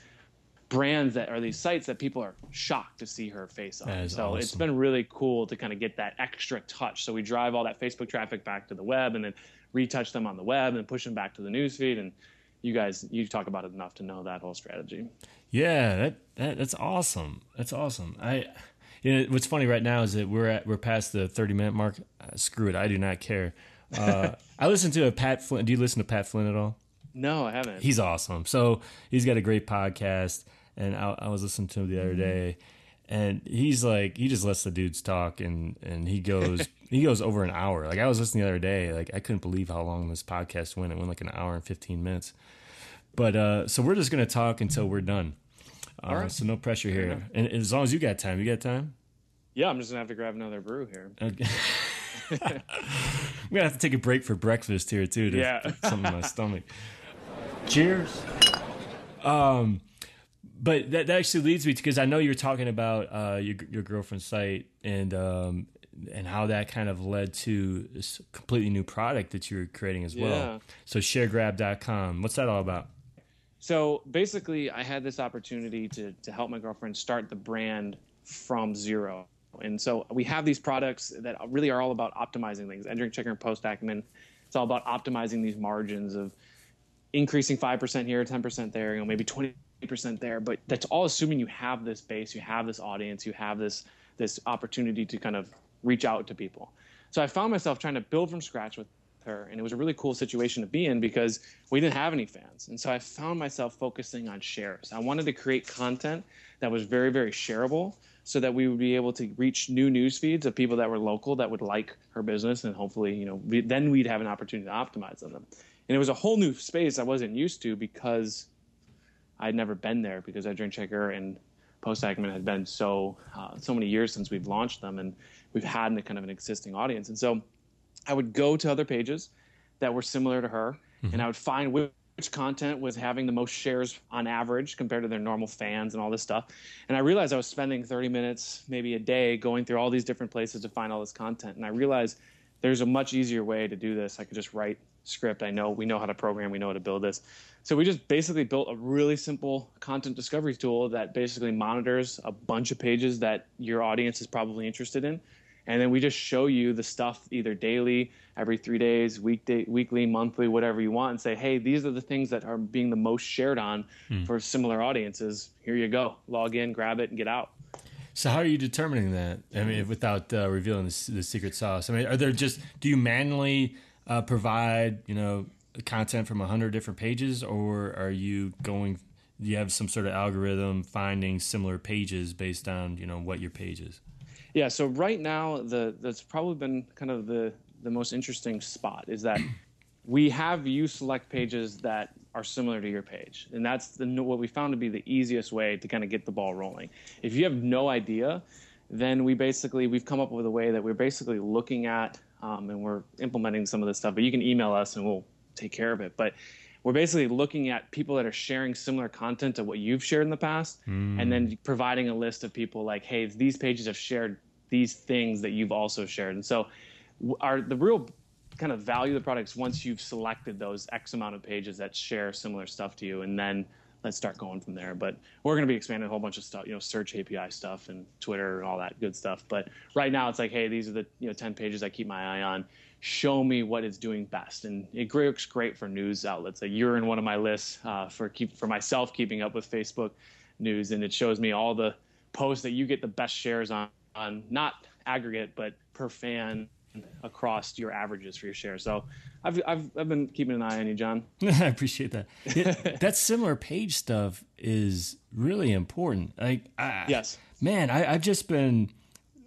brands that are these sites that people are shocked to see her face on. So it's been really cool to kind of get that extra touch. So we drive all that Facebook traffic back to the web and then retouch them on the web and push them back to the newsfeed. And you guys, you talk about it enough to know that whole strategy. Yeah, that, that that's awesome. That's awesome. I, you know, what's funny right now is that we're at we're past the thirty minute mark. Uh, screw it, I do not care. Uh, I listen to a Pat Flynn. Do you listen to Pat Flynn at all? No, I haven't. He's awesome. So he's got a great podcast, and I, I was listening to him the other day, and he's like, he just lets the dudes talk, and and he goes he goes over an hour. Like I was listening the other day, like I couldn't believe how long this podcast went. It went like an hour and fifteen minutes. But uh, so we're just gonna talk until we're done. Uh, All right. So no pressure here, and as long as you got time, you got time. yeah, I'm just gonna have to grab another brew here. Okay. I'm gonna have to take a break for breakfast here too to Yeah. something in my stomach. Cheers. Um, but that, that actually leads me to because I know you're talking about uh, your your girlfriend's site and um, and how that kind of led to this completely new product that you're creating as well. Yeah. So sharegrab.com. What's that all about? So basically, I had this opportunity to to help my girlfriend start the brand from zero. And so we have these products that really are all about optimizing things. EdgeRank Checker and post acumen. It's all about optimizing these margins of increasing five percent here, ten percent there, you know, maybe twenty percent there. But that's all assuming you have this base, you have this audience, you have this this opportunity to kind of reach out to people. So I found myself trying to build from scratch with her, and it was a really cool situation to be in because we didn't have any fans, and so I found myself focusing on shares. I wanted to create content that was very, very shareable, so that we would be able to reach new news feeds of people that were local that would like her business, and hopefully, you know, we, then we'd have an opportunity to optimize on them. And it was a whole new space I wasn't used to because I'd never been there because Edge Checker and Post Acumen had been so uh, so many years since we've launched them, and we've had a kind of an existing audience. And so I would go to other pages that were similar to her, and I would find content was having the most shares on average compared to their normal fans and all this stuff. And I realized I was spending 30 minutes, maybe a day, going through all these different places to find all this content. And I realized there's a much easier way to do this. I could just write script. I know we know how to program, we know how to build this. So we just basically built a really simple content discovery tool that basically monitors a bunch of pages that your audience is probably interested in. And then we just show you the stuff either daily, every three days, weekday, weekly, monthly, whatever you want, and say, hey, these are the things that are being the most shared on for similar audiences. Here you go. Log in, grab it, and get out. So how are you determining that? I mean, without uh, revealing the, the secret sauce. I mean, are there just do you manually uh, provide you know content from a hundred different pages, or are you going? Do you have some sort of algorithm finding similar pages based on you know what your page is? Yeah, so right now the that's probably been kind of the the most interesting spot is that we have you select pages that are similar to your page, and that's the what we found to be the easiest way to kind of get the ball rolling. If you have no idea, then we basically we've come up with a way that we're basically looking at um, and we're implementing some of this stuff. But you can email us and we'll take care of it. But we're basically looking at people that are sharing similar content to what you've shared in the past, mm. and then providing a list of people like, hey, these pages have shared these things that you've also shared. And so, are the real kind of value of the products once you've selected those X amount of pages that share similar stuff to you, and then let's start going from there. But we're going to be expanding a whole bunch of stuff, you know, search API stuff and Twitter and all that good stuff. But right now, it's like, hey, these are the you know 10 pages I keep my eye on show me what it's doing best. And it works great for news outlets. Like you're in one of my lists uh, for keep for myself keeping up with Facebook news, and it shows me all the posts that you get the best shares on, on not aggregate but per fan across your averages for your share. So I've I've, I've been keeping an eye on you, Jon. I appreciate that. It, that similar page stuff is really important. Like I, yes, man, I, I've just been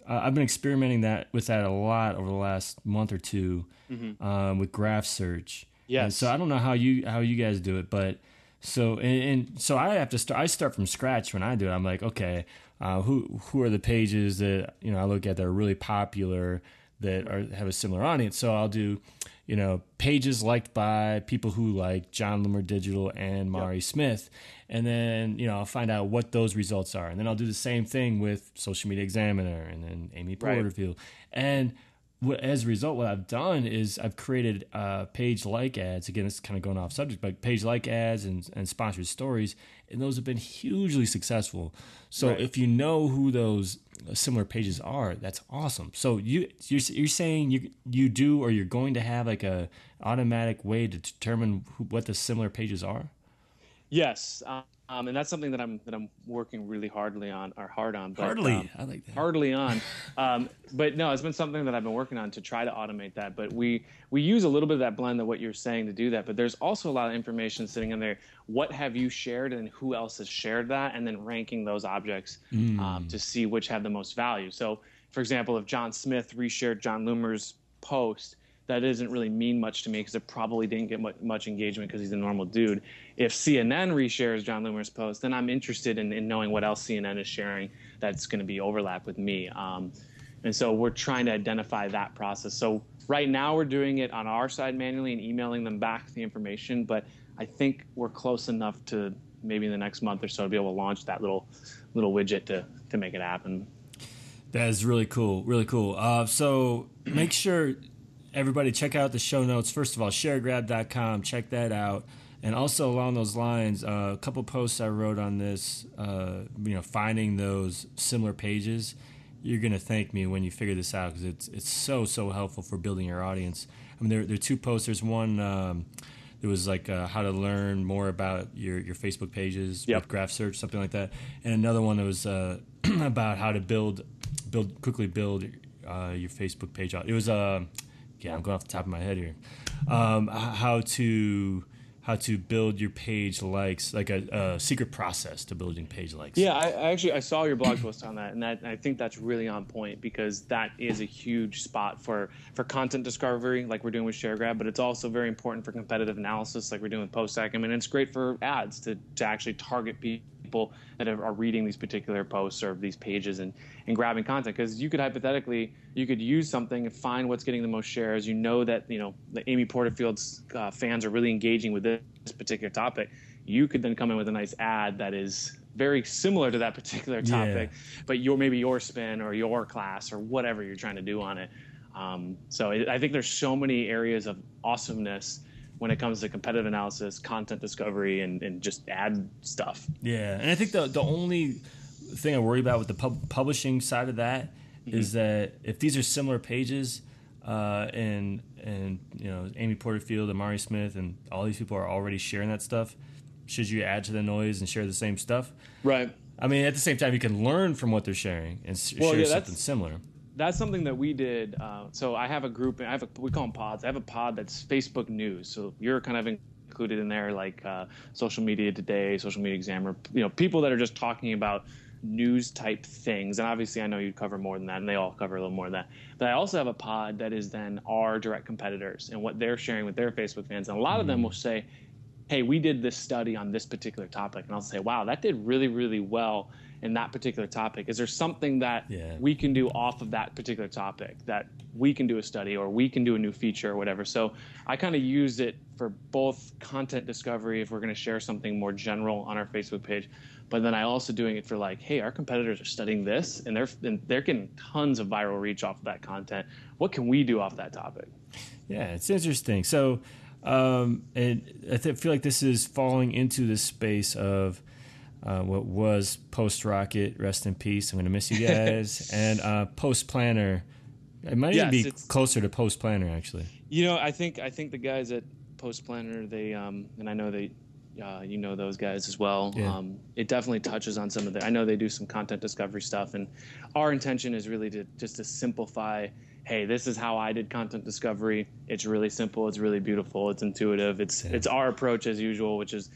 uh, I've been experimenting that with that a lot over the last month or 2 mm-hmm. um, with graph search. Yeah. So I don't know how you how you guys do it, but so and, and, so I have to start. I start from scratch when I do it. I'm like, okay, uh, who who are the pages that you know I look at that are really popular that are have a similar audience. So I'll do, you know, pages liked by people who like Jon Loomer Digital and Mari yep. Smith, and then you know I'll find out what those results are, and then I'll do the same thing with Social Media Examiner and then Amy Porterfield, right. and what, as a result, what I've done is I've created uh, page like ads. Again, it's kind of going off subject, but page like ads and, and sponsored stories, and those have been hugely successful. So right. if you know who those similar pages are, that's awesome. So you you're, you're saying you you do or you're going to have like a automatic way to determine who, what the similar pages are. Yes. Um, um, and that's something that I'm that I'm working really hardly on or hard on. But, hardly, um, I like that. Hardly on, um, but no, it's been something that I've been working on to try to automate that. But we we use a little bit of that blend of what you're saying to do that. But there's also a lot of information sitting in there. What have you shared, and who else has shared that, and then ranking those objects mm. to see which have the most value. So, for example, if John Smith reshared Jon Loomer's post that doesn't really mean much to me because it probably didn't get much, engagement because he's a normal dude. If CNN reshares Jon Loomer's post, then I'm interested in, in knowing what else CNN is sharing that's going to be overlap with me. Um, and so we're trying to identify that process. So right now we're doing it on our side manually and emailing them back the information, but I think we're close enough to maybe in the next month or so to be able to launch that little little widget to to make it happen. That is really cool, really cool. Uh, so make sure everybody check out the show notes. First of all, sharegrab.com. Check that out. And also along those lines, uh, a couple posts I wrote on this, uh, you know, finding those similar pages. You're gonna thank me when you figure this out because it's it's so so helpful for building your audience. I mean, there there are two posts. There's one. Um, there was like uh, how to learn more about your, your Facebook pages yep. with graph search, something like that, and another one that was uh, about how to build build quickly build uh, your Facebook page out. It was a uh, yeah, I'm going off the top of my head here. Um, how to how to build your page likes, like a, a, secret process to building page likes. Yeah, I, I, actually I saw your blog post on that, and that I think that's really on point because that is a huge spot for for content discovery, like we're doing with ShareGrab, but it's also very important for competitive analysis, like we're doing with Post Acumen. I mean, it's great for ads to to actually target people people that are reading these particular posts or these pages and, and grabbing content. Because you could hypothetically you could use something and find what's getting the most shares. You know that you know the amy porterfield's uh, fans are really engaging with this particular topic. You could then come in with a nice ad that is very similar to that particular topic yeah. but your maybe your spin or your class or whatever you're trying to do on it. Um, so it, i think there's so many areas of awesomeness when it comes to competitive analysis, content discovery, and, and just ad stuff. Yeah, and I think the the only thing I worry about with the pub- publishing side of that mm-hmm. is that if these are similar pages, uh, and and you know Amy Porterfield and Mari Smith and all these people are already sharing that stuff, should you add to the noise and share the same stuff? Right. I mean, at the same time, you can learn from what they're sharing and well, share yeah, something similar that's something that we did. Uh, so I have a group. I have a we call them pods. I have a pod that's Facebook News. So you're kind of included in there, like uh, social media today, social media examiner. You know, people that are just talking about news type things. And obviously, I know you cover more than that, and they all cover a little more than that. But I also have a pod that is then our direct competitors and what they're sharing with their Facebook fans. And a lot mm. of them mm. will say, hey, we did this study on this particular topic, and I'll say, wow, that did really, really well in that particular topic. Is there something that yeah. we can do off of that particular topic that we can do a study or we can do a new feature or whatever? So I kind of use it for both content discovery if we're going to share something more general on our Facebook page, but then I also doing it for like, hey, our competitors are studying this and they're and they're getting tons of viral reach off of that content. What can we do off that topic? Yeah, it's interesting. So, um, and I th- feel like this is falling into the space of uh, what was Post Rocket. Rest in peace. I'm going to miss you guys. and uh, Post Planner. It might yes, even be closer to Post Planner, actually. You know, I think I think the guys at Post Planner, they um, and I know they uh, you know those guys as well. Yeah. Um, it definitely touches on some of the. I know they do some content discovery stuff, and our intention is really to just to simplify. Hey, this is how I did content discovery. It's really simple. It's really beautiful. It's intuitive. It's yeah. it's our approach as usual, which is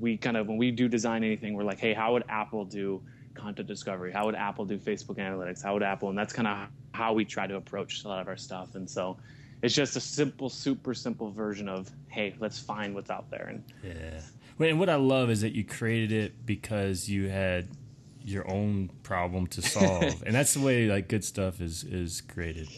we kind of when we do design anything, we're like, hey, how would Apple do content discovery? How would Apple do Facebook analytics? How would Apple? And that's kind of how we try to approach a lot of our stuff. And so it's just a simple, super simple version of, hey, let's find what's out there. And yeah, and what I love is that you created it because you had your own problem to solve, and that's the way like good stuff is is created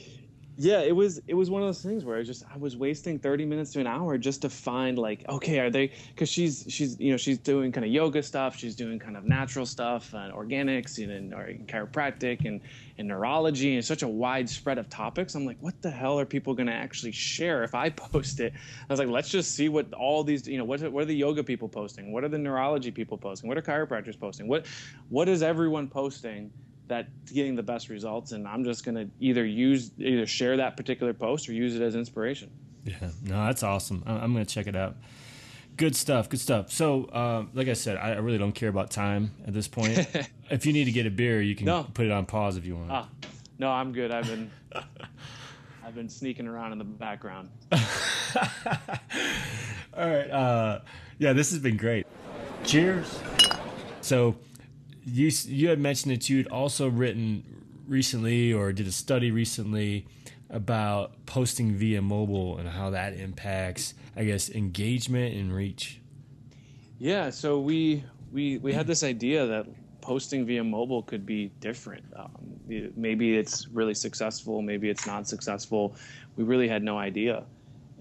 yeah it was it was one of those things where i just i was wasting 30 minutes to an hour just to find like okay are they because she's she's you know she's doing kind of yoga stuff she's doing kind of natural stuff and organics and, and chiropractic and, and neurology and such a wide spread of topics. I'm like what the hell are people going to actually share if i post it? I was like let's just see what all these you know what, what are the yoga people posting? What are the neurology people posting? What are chiropractors posting? What what is everyone posting that getting the best results and i'm just going to either use either share that particular post or use it as inspiration. Yeah. No that's awesome. I'm going to check it out. Good stuff good stuff. So uh, like i said I, really don't care about time at this point. If you need to get a beer you can no. put it on pause if you want. Ah, no i'm good. I've been i've been sneaking around in the background. All right uh, yeah this has been great. Cheers. So you you had mentioned that you'd also written recently or did a study recently about posting via mobile and how that impacts, I guess, engagement and reach. Yeah, so we we we had this idea that posting via mobile could be different. Um, maybe it's really successful, maybe it's not successful. We really had no idea.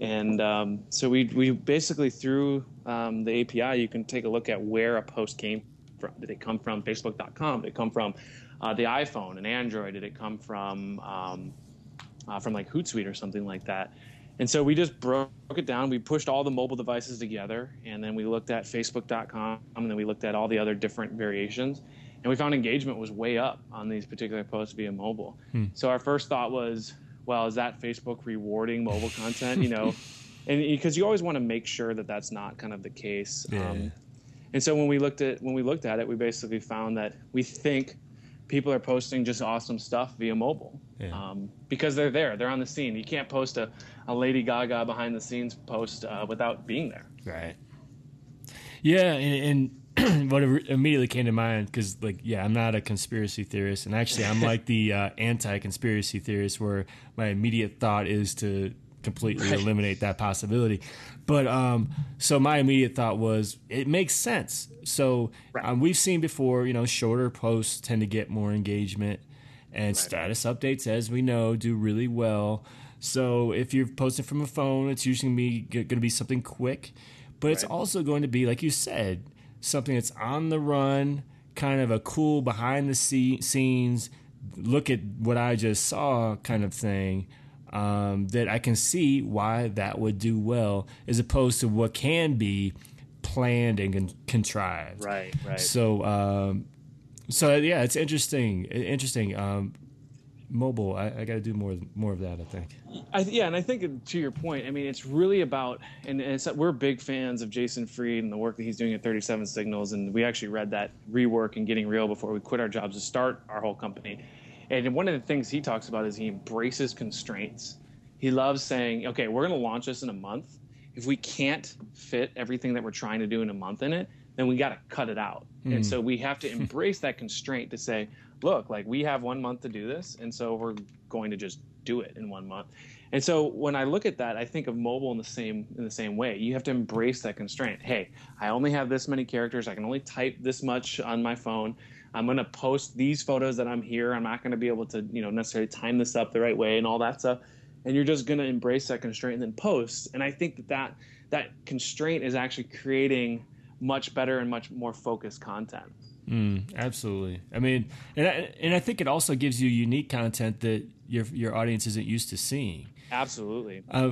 And um, so we, we basically through um, the API, you can take a look at where a post came from? Did it come from Facebook.com? Did it come from uh, the iPhone and Android? Did it come from um, uh, from like Hootsuite or something like that? And so we just broke it down. We pushed all the mobile devices together, and then we looked at Facebook.com, and then we looked at all the other different variations, and we found engagement was way up on these particular posts via mobile. Hmm. So our first thought was, well, is that Facebook rewarding mobile content? You know, and because you always want to make sure that that's not kind of the case. Yeah. Um, and so when we looked at when we looked at it, we basically found that we think people are posting just awesome stuff via mobile yeah. um, because they're there, they're on the scene. You can't post a, a Lady Gaga behind the scenes post uh, without being there. Right. Yeah, and, and what immediately came to mind because, like, yeah, I'm not a conspiracy theorist, and actually, I'm like the uh, anti-conspiracy theorist, where my immediate thought is to completely right. eliminate that possibility. But um, so my immediate thought was it makes sense. So right. um, we've seen before, you know, shorter posts tend to get more engagement, and right. status updates, as we know, do really well. So if you're posting from a phone, it's usually going to be something quick, but it's also going to be, like you said, something that's on the run, kind of a cool behind the scenes, look at what I just saw kind of thing um, that I can see why that would do well, as opposed to what can be planned and con- contrived. Right, right. So, um, so yeah, it's interesting. Interesting. Um, mobile, I, I got to do more more of that. I think. I, yeah, and I think to your point, I mean, it's really about, and, and we're big fans of Jason Fried and the work that he's doing at 37 Signals, and we actually read that rework and getting real before we quit our jobs to start our whole company. And one of the things he talks about is he embraces constraints. He loves saying, okay, we're going to launch this in a month. If we can't fit everything that we're trying to do in a month in it, then we got to cut it out. Mm. And so we have to embrace that constraint to say, look, like we have one month to do this. And so we're going to just do it in one month. And so when I look at that, I think of mobile in the same in the same way. You have to embrace that constraint. Hey, I only have this many characters. I can only type this much on my phone. I'm going to post these photos that I'm here. I'm not going to be able to, you know, necessarily time this up the right way and all that stuff. And you're just going to embrace that constraint and then post. And I think that that, that constraint is actually creating much better and much more focused content. Mm, absolutely. I mean, and I, and I think it also gives you unique content that your your audience isn't used to seeing. Absolutely. Uh,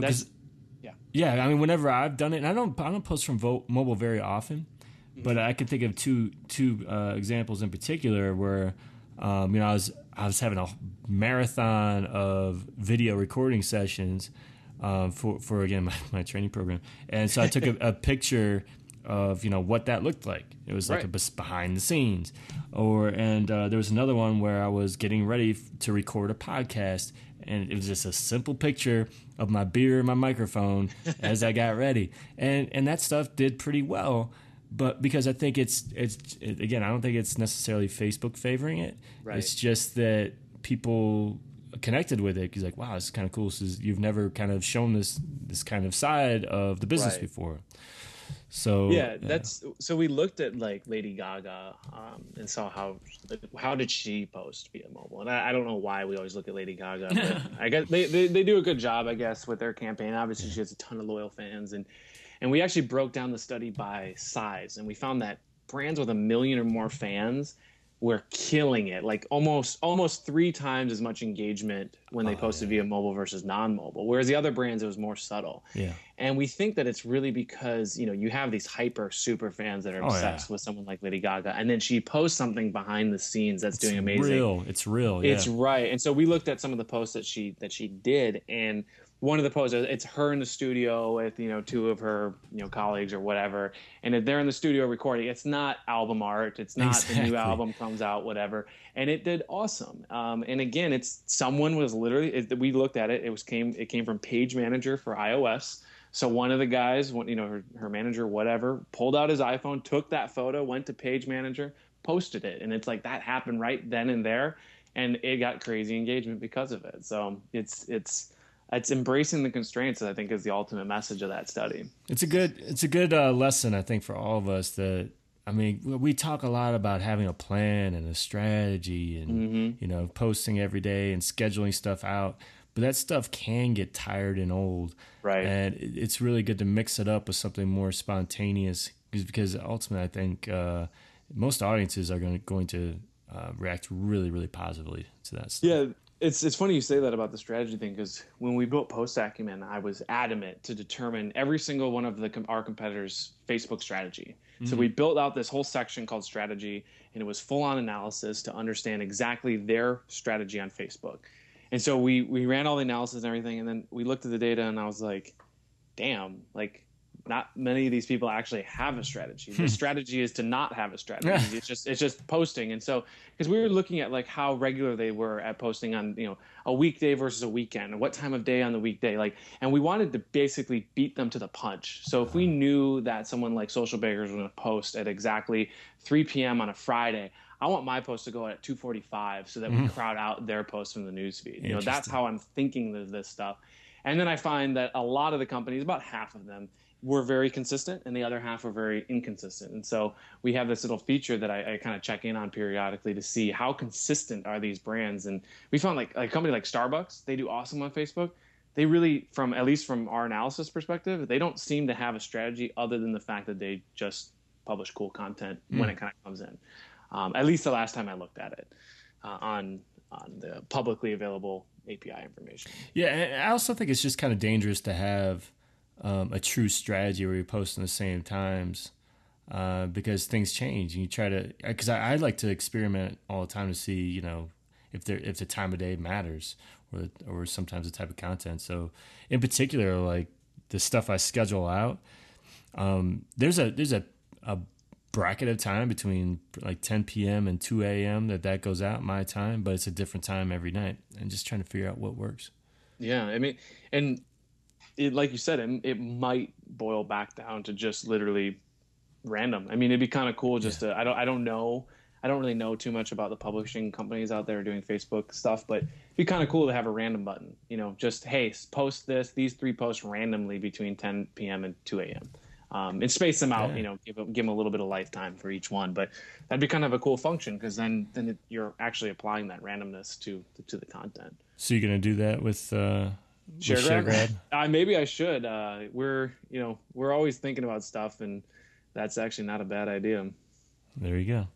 yeah. Yeah. I mean, whenever I've done it, and I don't I don't post from Vo- mobile very often, mm-hmm. but I can think of two two uh, examples in particular where, um, you know, I was I was having a marathon of video recording sessions. Um, for for again my, my training program, and so I took a, a picture of you know what that looked like. It was like right. a behind the scenes, or and uh, there was another one where I was getting ready to record a podcast, and it was just a simple picture of my beer and my microphone as I got ready, and and that stuff did pretty well. But because I think it's it's it, again, I don't think it's necessarily Facebook favoring it. Right. It's just that people connected with it because like wow this is kind of cool so you've never kind of shown this this kind of side of the business right. before so yeah, that's so we looked at like Lady Gaga um, and saw how how did she post via mobile, and I, I, don't know why we always look at Lady Gaga. But I guess they, they they do a good job, I guess, with their campaign. Obviously, she has a ton of loyal fans, and and we actually broke down the study by size, and we found that brands with a million or more fans were killing it like almost almost three times as much engagement when they oh, posted yeah. via mobile versus non-mobile whereas the other brands it was more subtle yeah and we think that it's really because you know you have these hyper super fans that are obsessed oh, yeah. with someone like lady gaga and then she posts something behind the scenes that's it's doing amazing real it's real yeah. it's right and so we looked at some of the posts that she that she did and one of the poses it's her in the studio with you know two of her you know colleagues or whatever. And they're in the studio recording it's not album art. It's not exactly. the new album comes out whatever. And it did awesome. Um, and again it's someone was literally it, we looked at it it was came it came from page manager for ios. So one of the guys you know her, her manager whatever pulled out his iphone took that photo went to page manager posted it. And it's like that happened right then and there. And it got crazy engagement because of it. So it's it's it's embracing the constraints i think is the ultimate message of that study it's a good it's a good uh, lesson i think for all of us that i mean we talk a lot about having a plan and a strategy and mm-hmm. you know posting every day and scheduling stuff out but that stuff can get tired and old right and it's really good to mix it up with something more spontaneous because ultimately i think uh, most audiences are going to, going to uh, react really really positively to that stuff. yeah it's it's funny you say that about the strategy thing because when we built Post Acumen, I was adamant to determine every single one of the our competitors' Facebook strategy. Mm-hmm. So we built out this whole section called strategy, and it was full on analysis to understand exactly their strategy on Facebook. And so we we ran all the analysis and everything, and then we looked at the data, and I was like, "Damn! Like not many of these people actually have a strategy. The hmm. strategy is to not have a strategy. it's just it's just posting. And so because we were looking at like how regular they were at posting on you know a weekday versus a weekend, and what time of day on the weekday, like, and we wanted to basically beat them to the punch. So if we knew that someone like Social Bakers was going to post at exactly 3 p.m. on a Friday. I want my post to go at 2:45 so that we mm. crowd out their post from the newsfeed. You know, that's how I'm thinking of this stuff. And then I find that a lot of the companies, about half of them, were very consistent and the other half were very inconsistent. And so we have this little feature that I, I kind of check in on periodically to see how consistent are these brands. And we found like, like a company like Starbucks, they do awesome on Facebook. They really, from at least from our analysis perspective, they don't seem to have a strategy other than the fact that they just publish cool content mm. when it kind of comes in. Um, at least the last time I looked at it uh, on on the publicly available API information. Yeah, I also think it's just kind of dangerous to have um, a true strategy where you post in the same times uh, because things change and you try to because I, I, like to experiment all the time to see you know if there if the time of day matters or or sometimes the type of content so in particular like the stuff I schedule out um, there's a there's a, a bracket of time between like 10 p.m. and 2 a.m. that that goes out my time but it's a different time every night and just trying to figure out what works yeah I mean and it, like you said, it, it might boil back down to just literally random. I mean, it'd be kind of cool just yeah. to. I don't. I don't know. I don't really know too much about the publishing companies out there doing Facebook stuff, but it'd be kind of cool to have a random button. You know, just hey, post this, these three posts randomly between 10 p.m. and 2 a.m. Um, and space them out. Yeah. You know, give them, give them a little bit of lifetime for each one. But that'd be kind of a cool function because then then it, you're actually applying that randomness to to the content. So you're gonna do that with. Uh... Share grab? Uh, maybe I should. Uh, we're you know we're always thinking about stuff, and that's actually not a bad idea. There you go.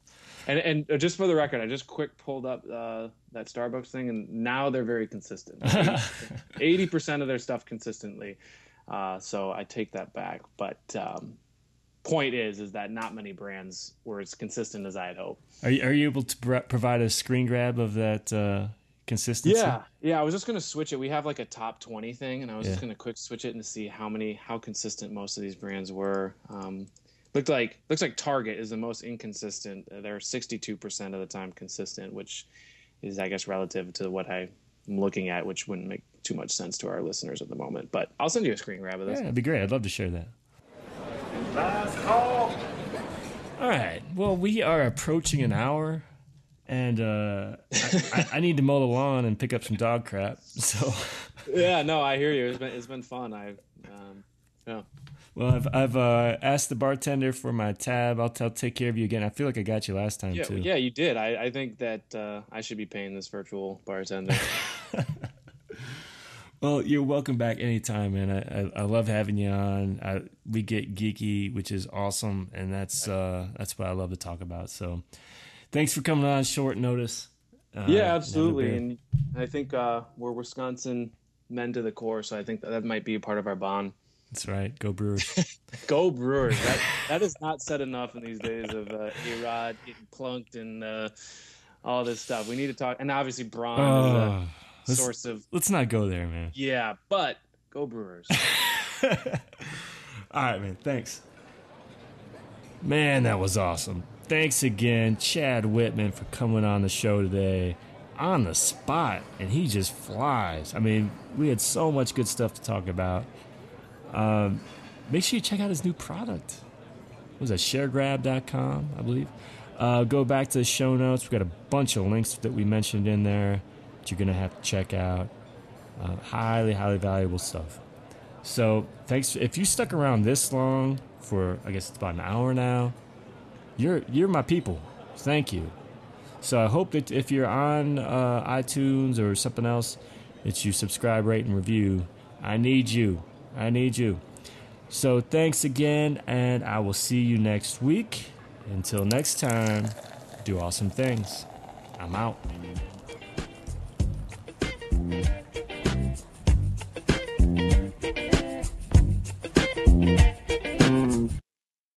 And and just for the record, I just quick pulled up uh, that Starbucks thing, and now they're very consistent. Eighty percent of their stuff consistently. Uh, so I take that back. But um, point is, is that not many brands were as consistent as I had hoped. Are you, are you able to pr- provide a screen grab of that uh, consistency? Yeah, yeah. I was just gonna switch it. We have like a top twenty thing, and I was yeah. just gonna quick switch it and see how many how consistent most of these brands were. Um, looked like looks like Target is the most inconsistent. They're 62% of the time consistent, which is I guess relative to what I'm looking at, which wouldn't make too much sense to our listeners at the moment. But I'll send you a screen grab of this. Yeah, it'd be great. I'd love to share that. Last call. All right. Well, we are approaching an hour, and uh, I, I, need to mow the lawn and pick up some dog crap. So. yeah. No, I hear you. It's been it's been fun. I've um, yeah. Well, I've I've uh, asked the bartender for my tab. I'll tell take care of you again. I feel like I got you last time yeah, too. Yeah, you did. I, I think that uh, I should be paying this virtual bartender. well, you're welcome back anytime, man. I, I, I love having you on. I, we get geeky, which is awesome, and that's uh, that's what I love to talk about. So, thanks for coming on short notice. Uh, yeah, absolutely. And I think uh, we're Wisconsin men to the core, so I think that, that might be a part of our bond. That's right. Go Brewers. Go Brewers. That that is not said enough in these days of uh, A Rod getting plunked and uh, all this stuff. We need to talk. And obviously, Braun oh, is a source of. Let's not go there, man. Yeah, but go Brewers. all right, man. Thanks. Man, that was awesome. Thanks again, Chad Wittman, for coming on the show today on the spot. And he just flies. I mean, we had so much good stuff to talk about. Um, make sure you check out his new product. What was that sharegrab.com, I believe? Uh, go back to the show notes. We've got a bunch of links that we mentioned in there that you're going to have to check out. Uh, highly, highly valuable stuff. So, thanks. If you stuck around this long for, I guess it's about an hour now, you're you're my people. Thank you. So I hope that if you're on uh, iTunes or something else, that you subscribe, rate, and review. I need you. I need you. So thanks again, and I will see you next week. Until next time, do awesome things. I'm out.